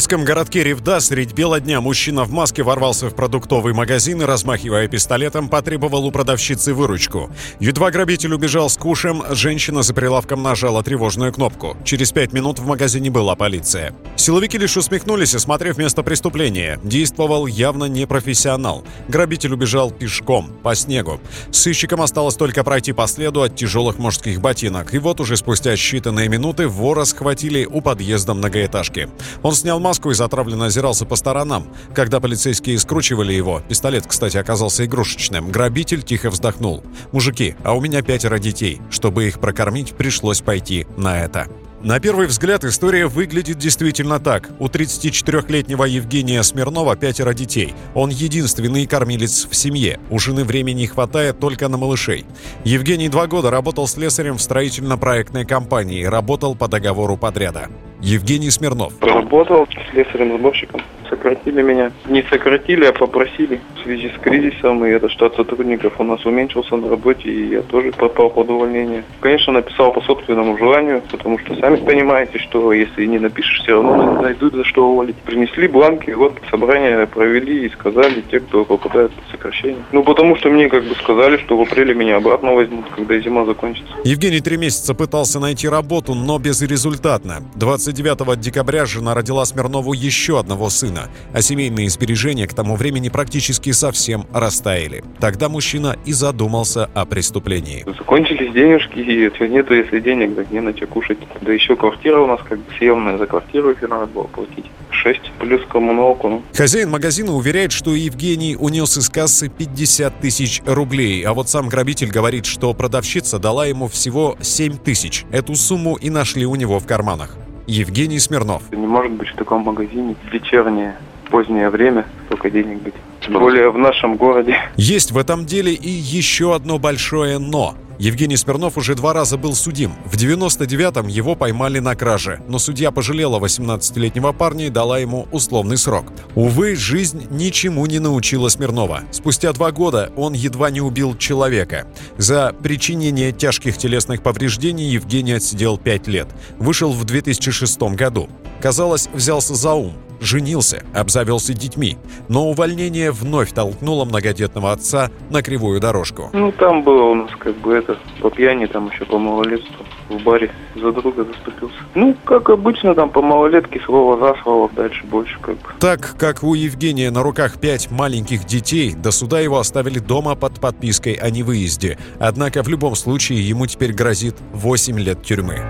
Уральском городке Ревда средь бела дня мужчина в маске ворвался в продуктовый магазин и, размахивая пистолетом, потребовал у продавщицы выручку. Едва грабитель убежал с кушем, женщина за прилавком нажала тревожную кнопку. Через пять минут в магазине была полиция. Силовики лишь усмехнулись, осмотрев место преступления. Действовал явно не профессионал. Грабитель убежал пешком, по снегу. Сыщикам осталось только пройти по следу от тяжелых мужских ботинок. И вот уже спустя считанные минуты вора схватили у подъезда многоэтажки. Он снял маску и затравленно озирался по сторонам. Когда полицейские скручивали его, пистолет, кстати, оказался игрушечным, грабитель тихо вздохнул. «Мужики, а у меня пятеро детей. Чтобы их прокормить, пришлось пойти на это». На первый взгляд история выглядит действительно так. У 34-летнего Евгения Смирнова пятеро детей. Он единственный кормилец в семье. У жены времени хватает только на малышей. Евгений два года работал слесарем в строительно-проектной компании. Работал по договору подряда. Евгений Смирнов. Работал слесарем-сборщиком. Сократили меня. Не сократили, а попросили. В связи с кризисом, и это штат сотрудников у нас уменьшился на работе, и я тоже попал под увольнение. Конечно, написал по собственному желанию, потому что сами понимаете, что если не напишешь, все равно найдут за что уволить. Принесли бланки, вот собрание провели и сказали те, кто попадает под сокращение. Ну, потому что мне как бы сказали, что в апреле меня обратно возьмут, когда зима закончится. Евгений три месяца пытался найти работу, но безрезультатно. 29 декабря жена родила Смирнову еще одного сына, а семейные сбережения к тому времени практически совсем растаяли. Тогда мужчина и задумался о преступлении. Закончились денежки, и нету, если денег, так не на что кушать. Да еще квартира у нас как бы съемная, за квартиру еще надо было платить. 6 плюс коммуналку. Ну. Хозяин магазина уверяет, что Евгений унес из кассы 50 тысяч рублей, а вот сам грабитель говорит, что продавщица дала ему всего 7 тысяч. Эту сумму и нашли у него в карманах. Евгений Смирнов. Не может быть в таком магазине вечернее, позднее время столько денег быть. Тем более в нашем городе. Есть в этом деле и еще одно большое «но». Евгений Смирнов уже два раза был судим. В 99-м его поймали на краже, но судья пожалела 18-летнего парня и дала ему условный срок. Увы, жизнь ничему не научила Смирнова. Спустя два года он едва не убил человека. За причинение тяжких телесных повреждений Евгений отсидел пять лет. Вышел в 2006 году. Казалось, взялся за ум женился, обзавелся детьми, но увольнение вновь толкнуло многодетного отца на кривую дорожку. Ну, там было у нас как бы это, по пьяни, там еще по малолетству в баре за друга заступился. Ну, как обычно, там по малолетке слово за слово, дальше больше как бы. Так, как у Евгения на руках пять маленьких детей, до суда его оставили дома под подпиской о невыезде. Однако в любом случае ему теперь грозит 8 лет тюрьмы.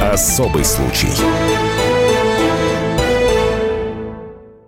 Особый случай.